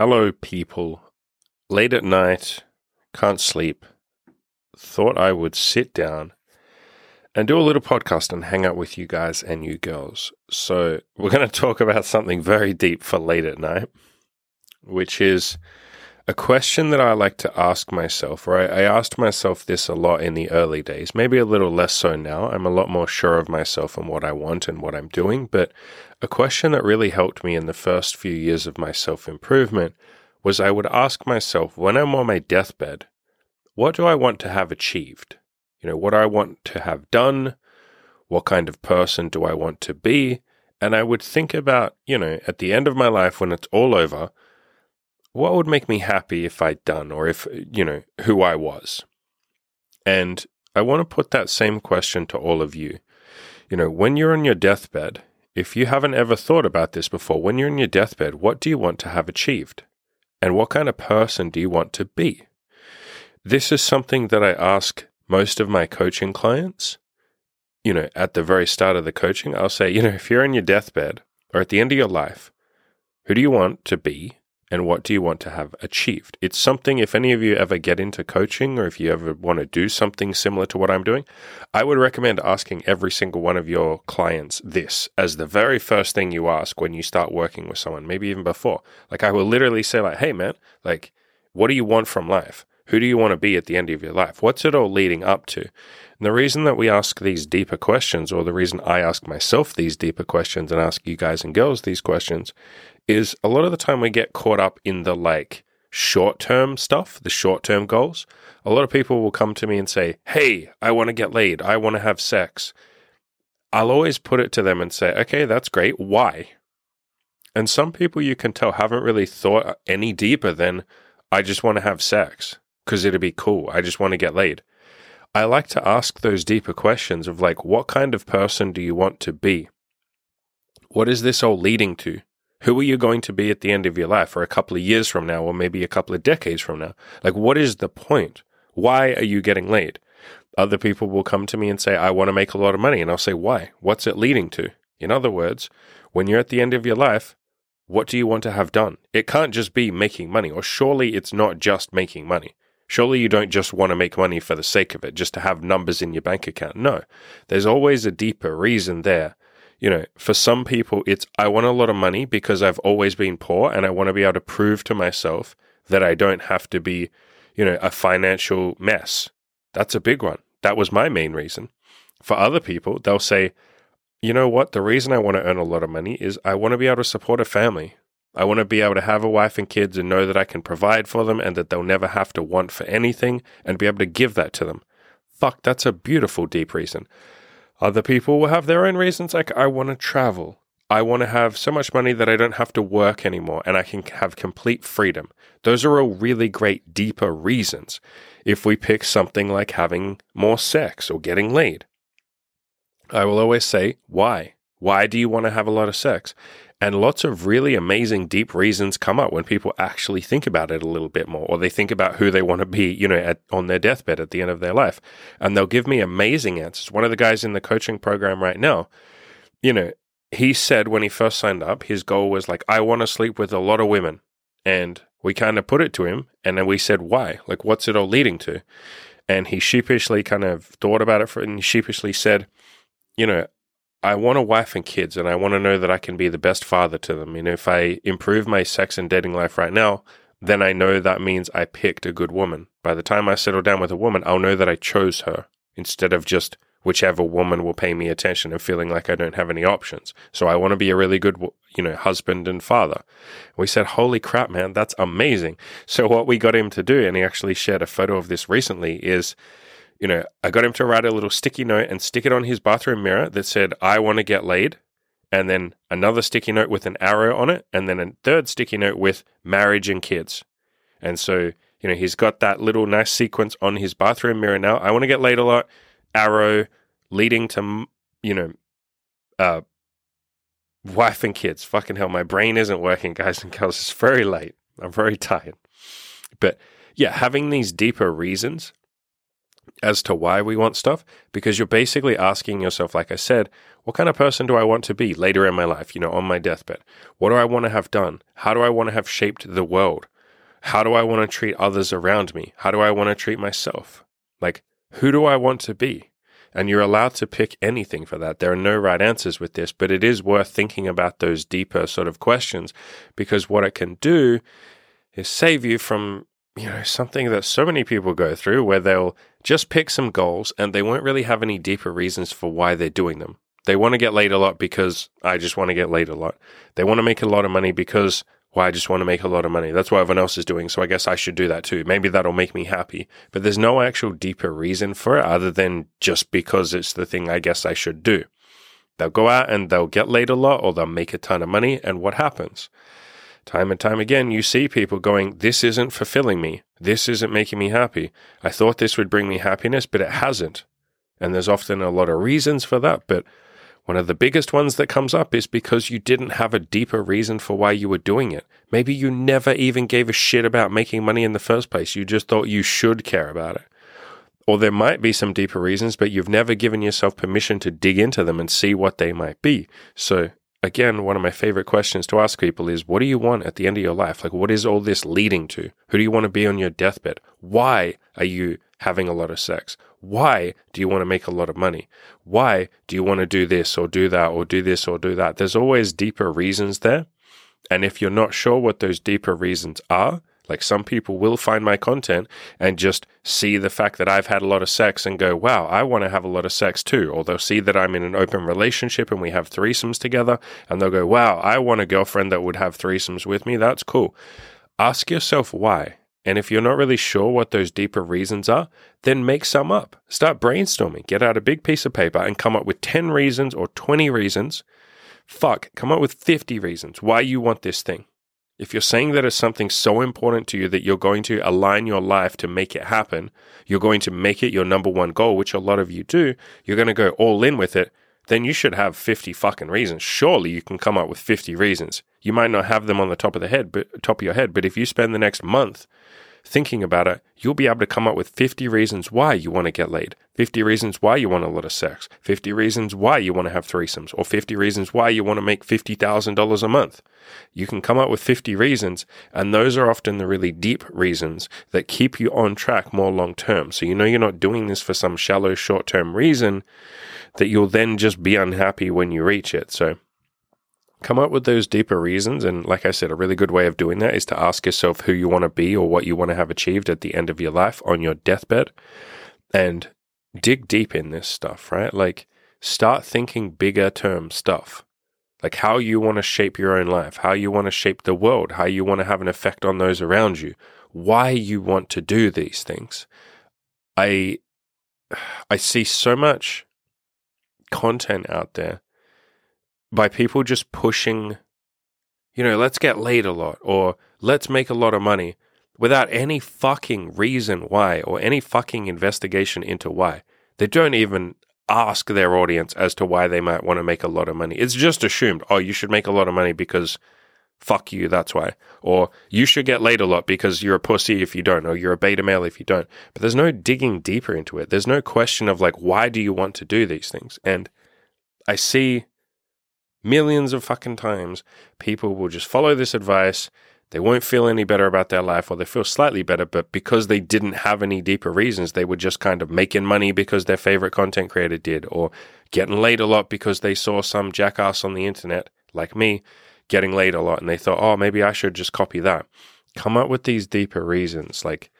Hello, people. Late at night, can't sleep. Thought I would sit down and do a little podcast and hang out with you guys and you girls. So, we're going to talk about something very deep for late at night, which is a question that I like to ask myself, or I, I, asked myself this a lot in the early days, maybe a little less so now. I'm a lot more sure of myself and what I want and what I'm doing. But a question that really helped me in the first few years of my self improvement was I would ask myself, when I'm on my deathbed, what do I want to have achieved? You know, what do I want to have done? What kind of person do I want to be? And I would think about, you know, at the end of my life when it's all over, what would make me happy if I'd done or if, you know, who I was? And I want to put that same question to all of you. You know, when you're on your deathbed, if you haven't ever thought about this before, when you're in your deathbed, what do you want to have achieved? And what kind of person do you want to be? This is something that I ask most of my coaching clients. You know, at the very start of the coaching, I'll say, you know, if you're in your deathbed or at the end of your life, who do you want to be and what do you want to have achieved? It's something, if any of you ever get into coaching or if you ever want to do something similar to what I'm doing, I would recommend asking every single one of your clients this as the very first thing you ask when you start working with someone, maybe even before. Like, I will literally say, like, hey, man, like, what do you want from life? Who do you want to be at the end of your life? What's it all leading up to? And the reason that we ask these deeper questions, or the reason I ask myself these deeper questions and ask you guys and girls these questions, is a lot of the time we get caught up in the like short term stuff, the short term goals. A lot of people will come to me and say, Hey, I want to get laid. I want to have sex. I'll always put it to them and say, Okay, that's great. Why? And some people you can tell haven't really thought any deeper than, I just want to have sex because it'd be cool. I just want to get laid. I like to ask those deeper questions of like, what kind of person do you want to be? What is this all leading to? Who are you going to be at the end of your life or a couple of years from now or maybe a couple of decades from now? Like, what is the point? Why are you getting laid? Other people will come to me and say, I want to make a lot of money. And I'll say, why? What's it leading to? In other words, when you're at the end of your life, what do you want to have done? It can't just be making money, or surely it's not just making money. Surely you don't just want to make money for the sake of it, just to have numbers in your bank account. No, there's always a deeper reason there you know, for some people, it's I want a lot of money because I've always been poor and I want to be able to prove to myself that I don't have to be, you know, a financial mess. That's a big one. That was my main reason. For other people, they'll say, you know what? The reason I want to earn a lot of money is I want to be able to support a family. I want to be able to have a wife and kids and know that I can provide for them and that they'll never have to want for anything and be able to give that to them. Fuck, that's a beautiful, deep reason. Other people will have their own reasons, like, I want to travel. I want to have so much money that I don't have to work anymore and I can have complete freedom. Those are all really great, deeper reasons. If we pick something like having more sex or getting laid, I will always say, why? Why do you want to have a lot of sex? And lots of really amazing, deep reasons come up when people actually think about it a little bit more, or they think about who they want to be, you know, at, on their deathbed at the end of their life. And they'll give me amazing answers. One of the guys in the coaching program right now, you know, he said when he first signed up, his goal was like, I want to sleep with a lot of women. And we kind of put it to him, and then we said, why? Like, what's it all leading to? And he sheepishly kind of thought about it for, and sheepishly said, you know, I want a wife and kids, and I want to know that I can be the best father to them. You know, if I improve my sex and dating life right now, then I know that means I picked a good woman. By the time I settle down with a woman, I'll know that I chose her instead of just whichever woman will pay me attention and feeling like I don't have any options. So I want to be a really good, you know, husband and father. We said, holy crap, man, that's amazing. So what we got him to do, and he actually shared a photo of this recently, is you know, I got him to write a little sticky note and stick it on his bathroom mirror that said, I want to get laid. And then another sticky note with an arrow on it. And then a third sticky note with marriage and kids. And so, you know, he's got that little nice sequence on his bathroom mirror now. I want to get laid a lot. Arrow leading to, you know, uh, wife and kids. Fucking hell, my brain isn't working, guys and girls. It's very late. I'm very tired. But yeah, having these deeper reasons as to why we want stuff because you're basically asking yourself, like I said, what kind of person do I want to be later in my life, you know, on my deathbed? What do I want to have done? How do I want to have shaped the world? How do I want to treat others around me? How do I want to treat myself? Like, who do I want to be? And you're allowed to pick anything for that. There are no right answers with this, but it is worth thinking about those deeper sort of questions because what it can do is save you from you know, something that so many people go through where they'll just pick some goals and they won't really have any deeper reasons for why they're doing them. They want to get laid a lot because I just want to get laid a lot. They want to make a lot of money because well, I just want to make a lot of money. That's what everyone else is doing. So I guess I should do that too. Maybe that'll make me happy. But there's no actual deeper reason for it other than just because it's the thing I guess I should do. They'll go out and they'll get laid a lot or they'll make a ton of money. And what happens? Time and time again, you see people going, This isn't fulfilling me. This isn't making me happy. I thought this would bring me happiness, but it hasn't. And there's often a lot of reasons for that. But one of the biggest ones that comes up is because you didn't have a deeper reason for why you were doing it. Maybe you never even gave a shit about making money in the first place. You just thought you should care about it. Or there might be some deeper reasons, but you've never given yourself permission to dig into them and see what they might be. So again, one of my favorite questions to ask people is what do you want at the end of your life? Like, what is all this leading to? Who do you want to be on your deathbed? Why are you having a lot of sex? Why do you want to make a lot of money? Why do you want to do this or do that or do this or do that? There's always deeper reasons there. And if you're not sure what those deeper reasons are, like some people will find my content and just see the fact that I've had a lot of sex and go, wow, I want to have a lot of sex too. Or they'll see that I'm in an open relationship and we have threesomes together and they'll go, wow, I want a girlfriend that would have threesomes with me. That's cool. Ask yourself why. And if you're not really sure what those deeper reasons are, then make some up. Start brainstorming. Get out a big piece of paper and come up with 10 reasons or 20 reasons. Fuck, come up with 50 reasons why you want this thing. If you're saying that it's something so important to you that you're going to align your life to make it happen, you're going to make it your number one goal, which a lot of you do, you're going to go all in with it, then you should have 50 fucking reasons. Surely you can come up with 50 reasons. You might not have them on the top of the head, but top of your head, but if you spend the next month thinking about it, you'll be able to come up with 50 reasons why you want to get laid, 50 reasons why you want a lot of sex, 50 reasons why you want to have threesomes, or 50 reasons why you want to make $50,000 a month. You can come up with 50 reasons, and those are often the really deep reasons that keep you on track more long term. So you know you're not doing this for some shallow short term reason that you'll then just be unhappy when you reach it. So come up with those deeper reasons. And like I said, a really good way of doing that is to ask yourself who you want to be or what you want to have achieved at the end of your life on your deathbed and dig deep in this stuff, right? Like start thinking bigger term stuff. Like how you want to shape your own life, how you want to shape the world, how you want to have an effect on those around you, why you want to do these things. I I see so much content out there by people just pushing, you know, let's get laid a lot or let's make a lot of money without any fucking reason why or any fucking investigation into why. They don't even ask their audience as to why they might want to make a lot of money. It's just assumed, oh, you should make a lot of money because fuck you, that's why. Or you should get laid a lot because you're a pussy if you don't, or you're a beta male if you don't. But there's no digging deeper into it. There's no question of like, why do you want to do these things? And I see millions of fucking times, people will just follow this advice. They won't feel any better about their life, or they feel slightly better, but because they didn't have any deeper reasons, they were just kind of making money because their favorite content creator did, or getting laid a lot because they saw some jackass on the internet, like me, getting laid a lot, and they thought, oh, maybe I should just copy that. Come up with these deeper reasons. Like,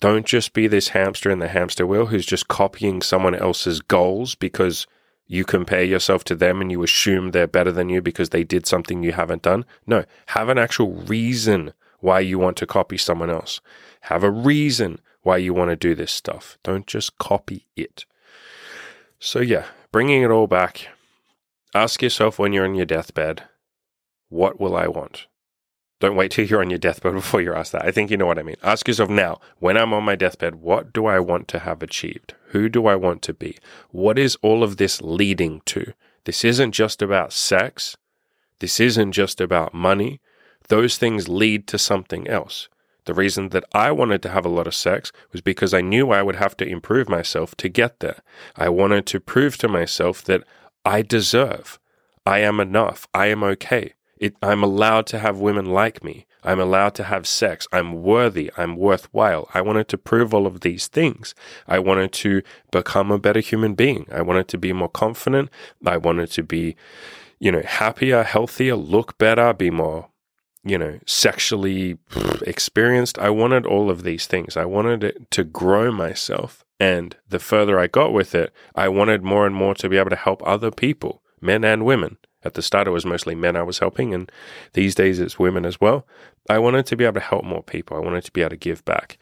don't just be this hamster in the hamster wheel who's just copying someone else's goals because you compare yourself to them and you assume they're better than you because they did something you haven't done. No, have an actual reason why you want to copy someone else. Have a reason why you want to do this stuff. Don't just copy it. So, yeah, bringing it all back, ask yourself when you're on your deathbed, what will I want? Don't wait till you're on your deathbed before you ask that. I think you know what I mean. Ask yourself now, when I'm on my deathbed, what do I want to have achieved? Who do I want to be? What is all of this leading to? This isn't just about sex. This isn't just about money. Those things lead to something else. The reason that I wanted to have a lot of sex was because I knew I would have to improve myself to get there. I wanted to prove to myself that I deserve, I am enough, I am okay. It, I'm allowed to have women like me. I'm allowed to have sex. I'm worthy. I'm worthwhile. I wanted to prove all of these things. I wanted to become a better human being. I wanted to be more confident. I wanted to be, you know, happier, healthier, look better, be more, you know, sexually experienced. I wanted all of these things. I wanted it to grow myself. And the further I got with it, I wanted more and more to be able to help other people, men and women. At the start, it was mostly men I was helping, and these days it's women as well. I wanted to be able to help more people. I wanted to be able to give back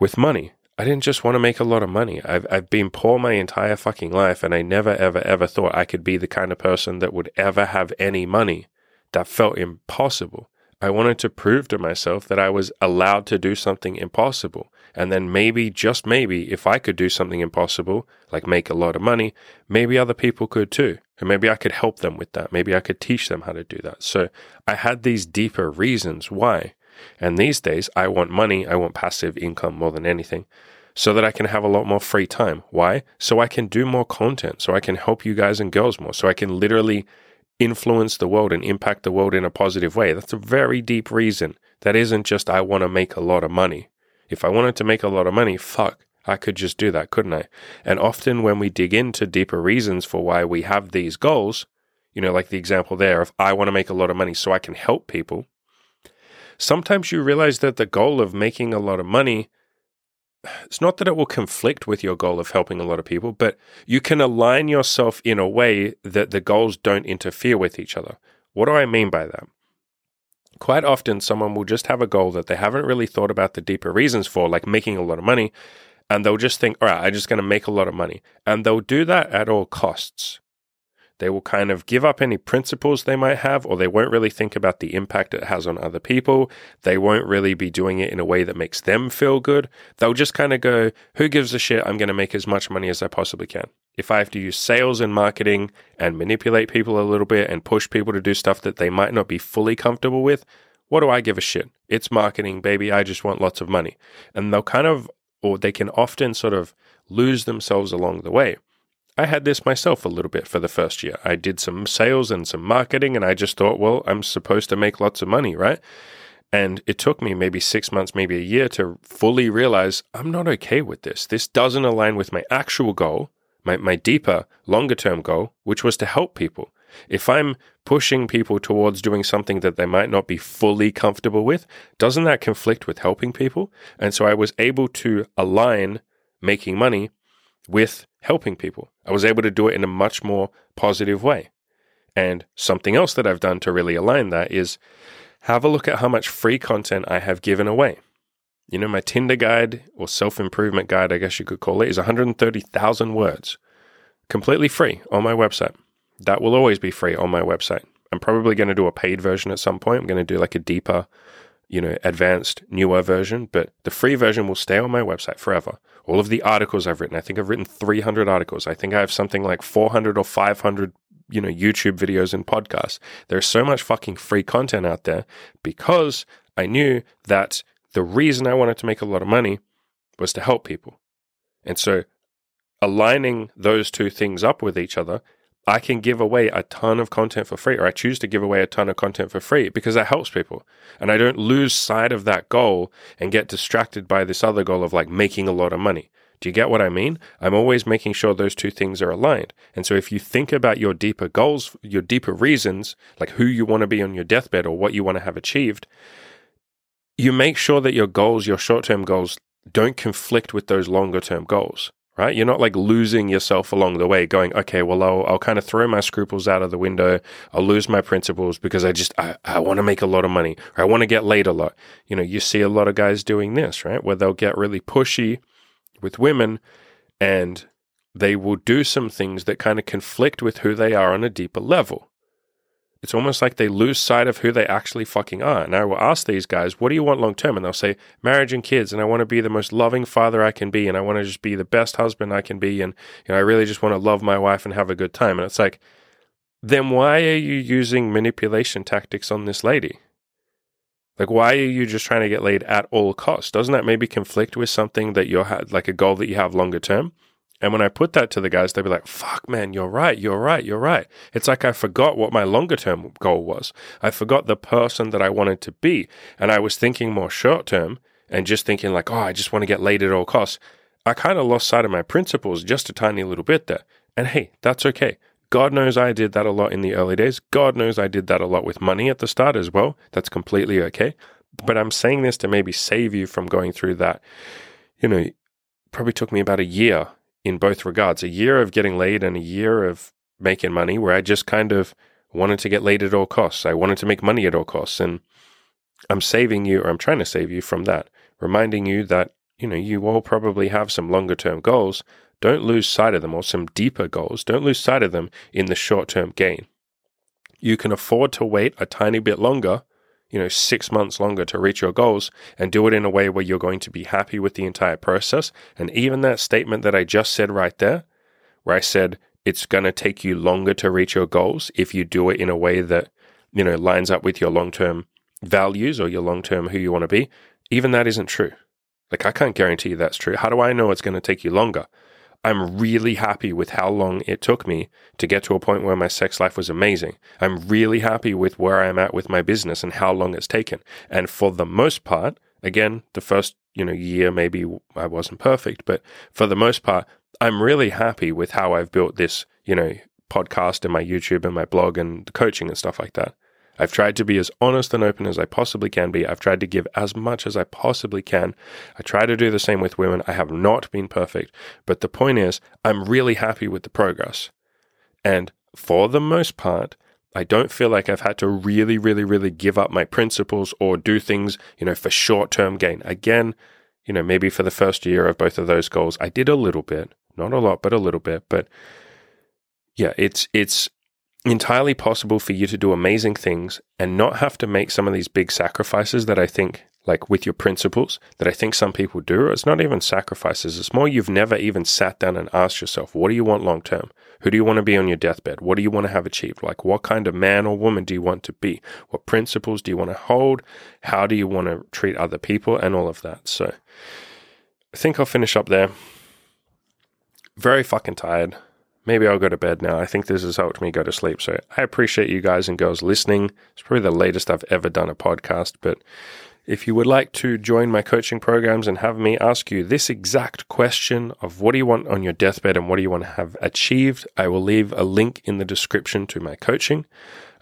with money. I didn't just want to make a lot of money. I've, I've been poor my entire fucking life, and I never, ever, ever thought I could be the kind of person that would ever have any money. That felt impossible. I wanted to prove to myself that I was allowed to do something impossible. And then maybe, just maybe, if I could do something impossible, like make a lot of money, maybe other people could too. And maybe I could help them with that. Maybe I could teach them how to do that. So I had these deeper reasons why. And these days, I want money, I want passive income more than anything, so that I can have a lot more free time. Why? So I can do more content, so I can help you guys and girls more, so I can literally influence the world and impact the world in a positive way. That's a very deep reason. That isn't just I want to make a lot of money. If I wanted to make a lot of money, fuck, I could just do that, couldn't I? And often when we dig into deeper reasons for why we have these goals, you know, like the example there of I want to make a lot of money so I can help people, sometimes you realize that the goal of making a lot of money it's not that it will conflict with your goal of helping a lot of people, but you can align yourself in a way that the goals don't interfere with each other. What do I mean by that? Quite often, someone will just have a goal that they haven't really thought about the deeper reasons for, like making a lot of money, and they'll just think, all right, I'm just going to make a lot of money. And they'll do that at all costs. They will kind of give up any principles they might have, or they won't really think about the impact it has on other people. They won't really be doing it in a way that makes them feel good. They'll just kind of go, who gives a shit? I'm going to make as much money as I possibly can. If I have to use sales and marketing and manipulate people a little bit and push people to do stuff that they might not be fully comfortable with, what do I give a shit? It's marketing, baby. I just want lots of money. And they'll kind of, or they can often sort of lose themselves along the way. I had this myself a little bit for the first year. I did some sales and some marketing, and I just thought, well, I'm supposed to make lots of money, right? And it took me maybe six months, maybe a year to fully realize I'm not okay with this. This doesn't align with my actual goal, my, my deeper, longer term goal, which was to help people. If I'm pushing people towards doing something that they might not be fully comfortable with, doesn't that conflict with helping people? And so I was able to align making money with helping people. I was able to do it in a much more positive way. And something else that I've done to really align that is have a look at how much free content I have given away. You know, my Tinder guide or self improvement guide, I guess you could call it, is 130,000 words, completely free on my website. That will always be free on my website. I'm probably going to do a paid version at some point. I'm going to do like a deeper you know, advanced, newer version, but the free version will stay on my website forever. All of the articles I've written, I think I've written 300 articles. I think I have something like 400 or 500, you know, YouTube videos and podcasts. There's so much fucking free content out there because I knew that the reason I wanted to make a lot of money was to help people. And so aligning those two things up with each other I can give away a ton of content for free, or I choose to give away a ton of content for free because that helps people. And I don't lose sight of that goal and get distracted by this other goal of like making a lot of money. Do you get what I mean? I'm always making sure those two things are aligned. And so if you think about your deeper goals, your deeper reasons, like who you want to be on your deathbed or what you want to have achieved, you make sure that your goals, your short term goals, don't conflict with those longer term goals right? You're not like losing yourself along the way, going, okay, well, I'll, I'll kind of throw my scruples out of the window. I'll lose my principles because I just, I, I want to make a lot of money I want to get laid a lot. You know, you see a lot of guys doing this, right? Where they'll get really pushy with women and they will do some things that kind of conflict with who they are on a deeper level it's almost like they lose sight of who they actually fucking are. And I will ask these guys, what do you want long term? And they'll say, marriage and kids. And I want to be the most loving father I can be. And I want to just be the best husband I can be. And, you know, I really just want to love my wife and have a good time. And it's like, then why are you using manipulation tactics on this lady? Like, why are you just trying to get laid at all costs? Doesn't that maybe conflict with something that you're ha- like a goal that you have longer term? And when I put that to the guys, they'd be like, fuck, man, you're right, you're right, you're right. It's like I forgot what my longer term goal was. I forgot the person that I wanted to be. And I was thinking more short term and just thinking, like, oh, I just want to get laid at all costs. I kind of lost sight of my principles just a tiny little bit there. And hey, that's okay. God knows I did that a lot in the early days. God knows I did that a lot with money at the start as well. That's completely okay. But I'm saying this to maybe save you from going through that. You know, probably took me about a year in both regards a year of getting laid and a year of making money where I just kind of wanted to get laid at all costs. I wanted to make money at all costs. And I'm saving you, or I'm trying to save you from that, reminding you that, you know, you all probably have some longer term goals. Don't lose sight of them or some deeper goals. Don't lose sight of them in the short term gain. You can afford to wait a tiny bit longer you know, six months longer to reach your goals and do it in a way where you're going to be happy with the entire process. And even that statement that I just said right there, where I said it's going to take you longer to reach your goals if you do it in a way that, you know, lines up with your long term values or your long term who you want to be, even that isn't true. Like, I can't guarantee you that's true. How do I know it's going to take you longer? I'm really happy with how long it took me to get to a point where my sex life was amazing. I'm really happy with where I'm at with my business and how long it's taken. And for the most part, again, the first, you know, year maybe I wasn't perfect, but for the most part, I'm really happy with how I've built this, you know, podcast and my YouTube and my blog and the coaching and stuff like that. I've tried to be as honest and open as I possibly can be. I've tried to give as much as I possibly can. I try to do the same with women. I have not been perfect. But the point is, I'm really happy with the progress. And for the most part, I don't feel like I've had to really, really, really give up my principles or do things, you know, for short term gain. Again, you know, maybe for the first year of both of those goals, I did a little bit, not a lot, but a little bit. But yeah, it's, it's, entirely possible for you to do amazing things and not have to make some of these big sacrifices that I think, like with your principles, that I think some people do. It's not even sacrifices. It's more you've never even sat down and asked yourself, what do you want long term? Who do you want to be on your deathbed? What do you want to have achieved? Like, what kind of man or woman do you want to be? What principles do you want to hold? How do you want to treat other people? And all of that. So I think I'll finish up there. Very fucking tired maybe I'll go to bed now. I think this has helped me go to sleep. So I appreciate you guys and girls listening. It's probably the latest I've ever done a podcast, but if you would like to join my coaching programs and have me ask you this exact question of what do you want on your deathbed and what do you want to have achieved, I will leave a link in the description to my coaching.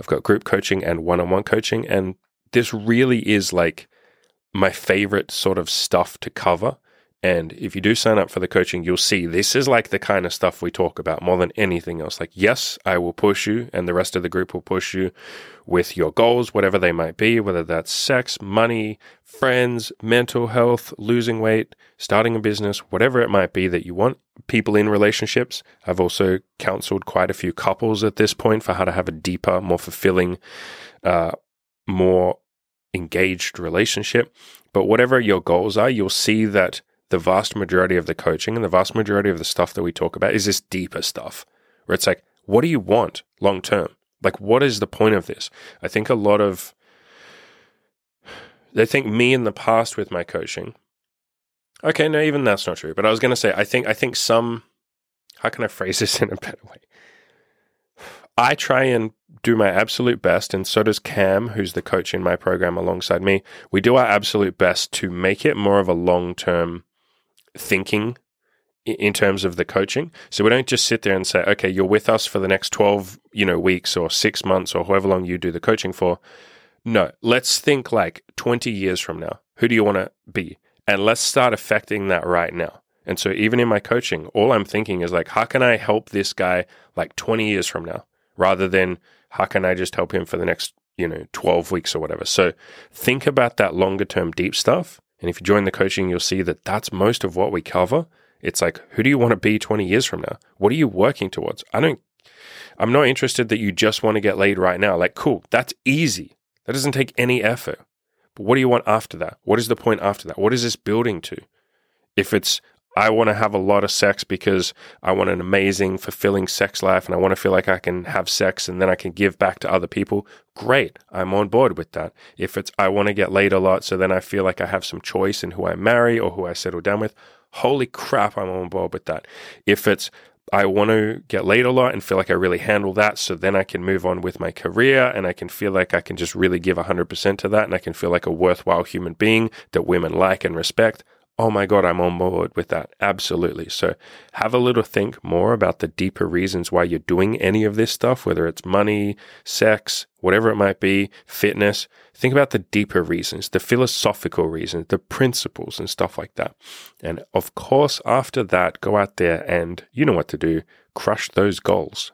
I've got group coaching and one on one coaching. And this really is like my favorite sort of stuff to cover and if you do sign up for the coaching, you'll see this is like the kind of stuff we talk about more than anything else. Like, yes, I will push you, and the rest of the group will push you with your goals, whatever they might be, whether that's sex, money, friends, mental health, losing weight, starting a business, whatever it might be that you want. People in relationships. I've also counseled quite a few couples at this point for how to have a deeper, more fulfilling, uh, more engaged relationship. But whatever your goals are, you'll see that the vast majority of the coaching and the vast majority of the stuff that we talk about is this deeper stuff where it's like, what do you want long term? Like, what is the point of this? I think a lot of, they think me in the past with my coaching. Okay, no, even that's not true. But I was going to say, I think, I think some, how can I phrase this in a better way? I try and do my absolute best, and so does Cam, who's the coach in my program alongside me. We do our absolute best to make it more of a long term thinking in terms of the coaching. So we don't just sit there and say, okay, you're with us for the next 12, you know, weeks or 6 months or however long you do the coaching for. No, let's think like 20 years from now. Who do you want to be? And let's start affecting that right now. And so even in my coaching, all I'm thinking is like, how can I help this guy like 20 years from now rather than how can I just help him for the next, you know, 12 weeks or whatever. So think about that longer term deep stuff and if you join the coaching, you'll see that that's most of what we cover. It's like, who do you want to be 20 years from now? What are you working towards? I don't, I'm not interested that you just want to get laid right now. Like, cool, that's easy. That doesn't take any effort. But what do you want after that? What is the point after that? What is this building to? If it's, I want to have a lot of sex because I want an amazing, fulfilling sex life and I want to feel like I can have sex and then I can give back to other people, great. I'm on board with that. If it's I want to get laid a lot so then I feel like I have some choice in who I marry or who I settle down with, holy crap, I'm on board with that. If it's I want to get laid a lot and feel like I really handle that. So then I can move on with my career and I can feel like I can just really give 100% to that and I can feel like a worthwhile human being that women like and respect oh my God, I'm on board with that. Absolutely. So have a little think more about the deeper reasons why you're doing any of this stuff, whether it's money, sex, whatever it might be, fitness. Think about the deeper reasons, the philosophical reasons, the principles and stuff like that. And of course, after that, go out there and you know what to do, crush those goals.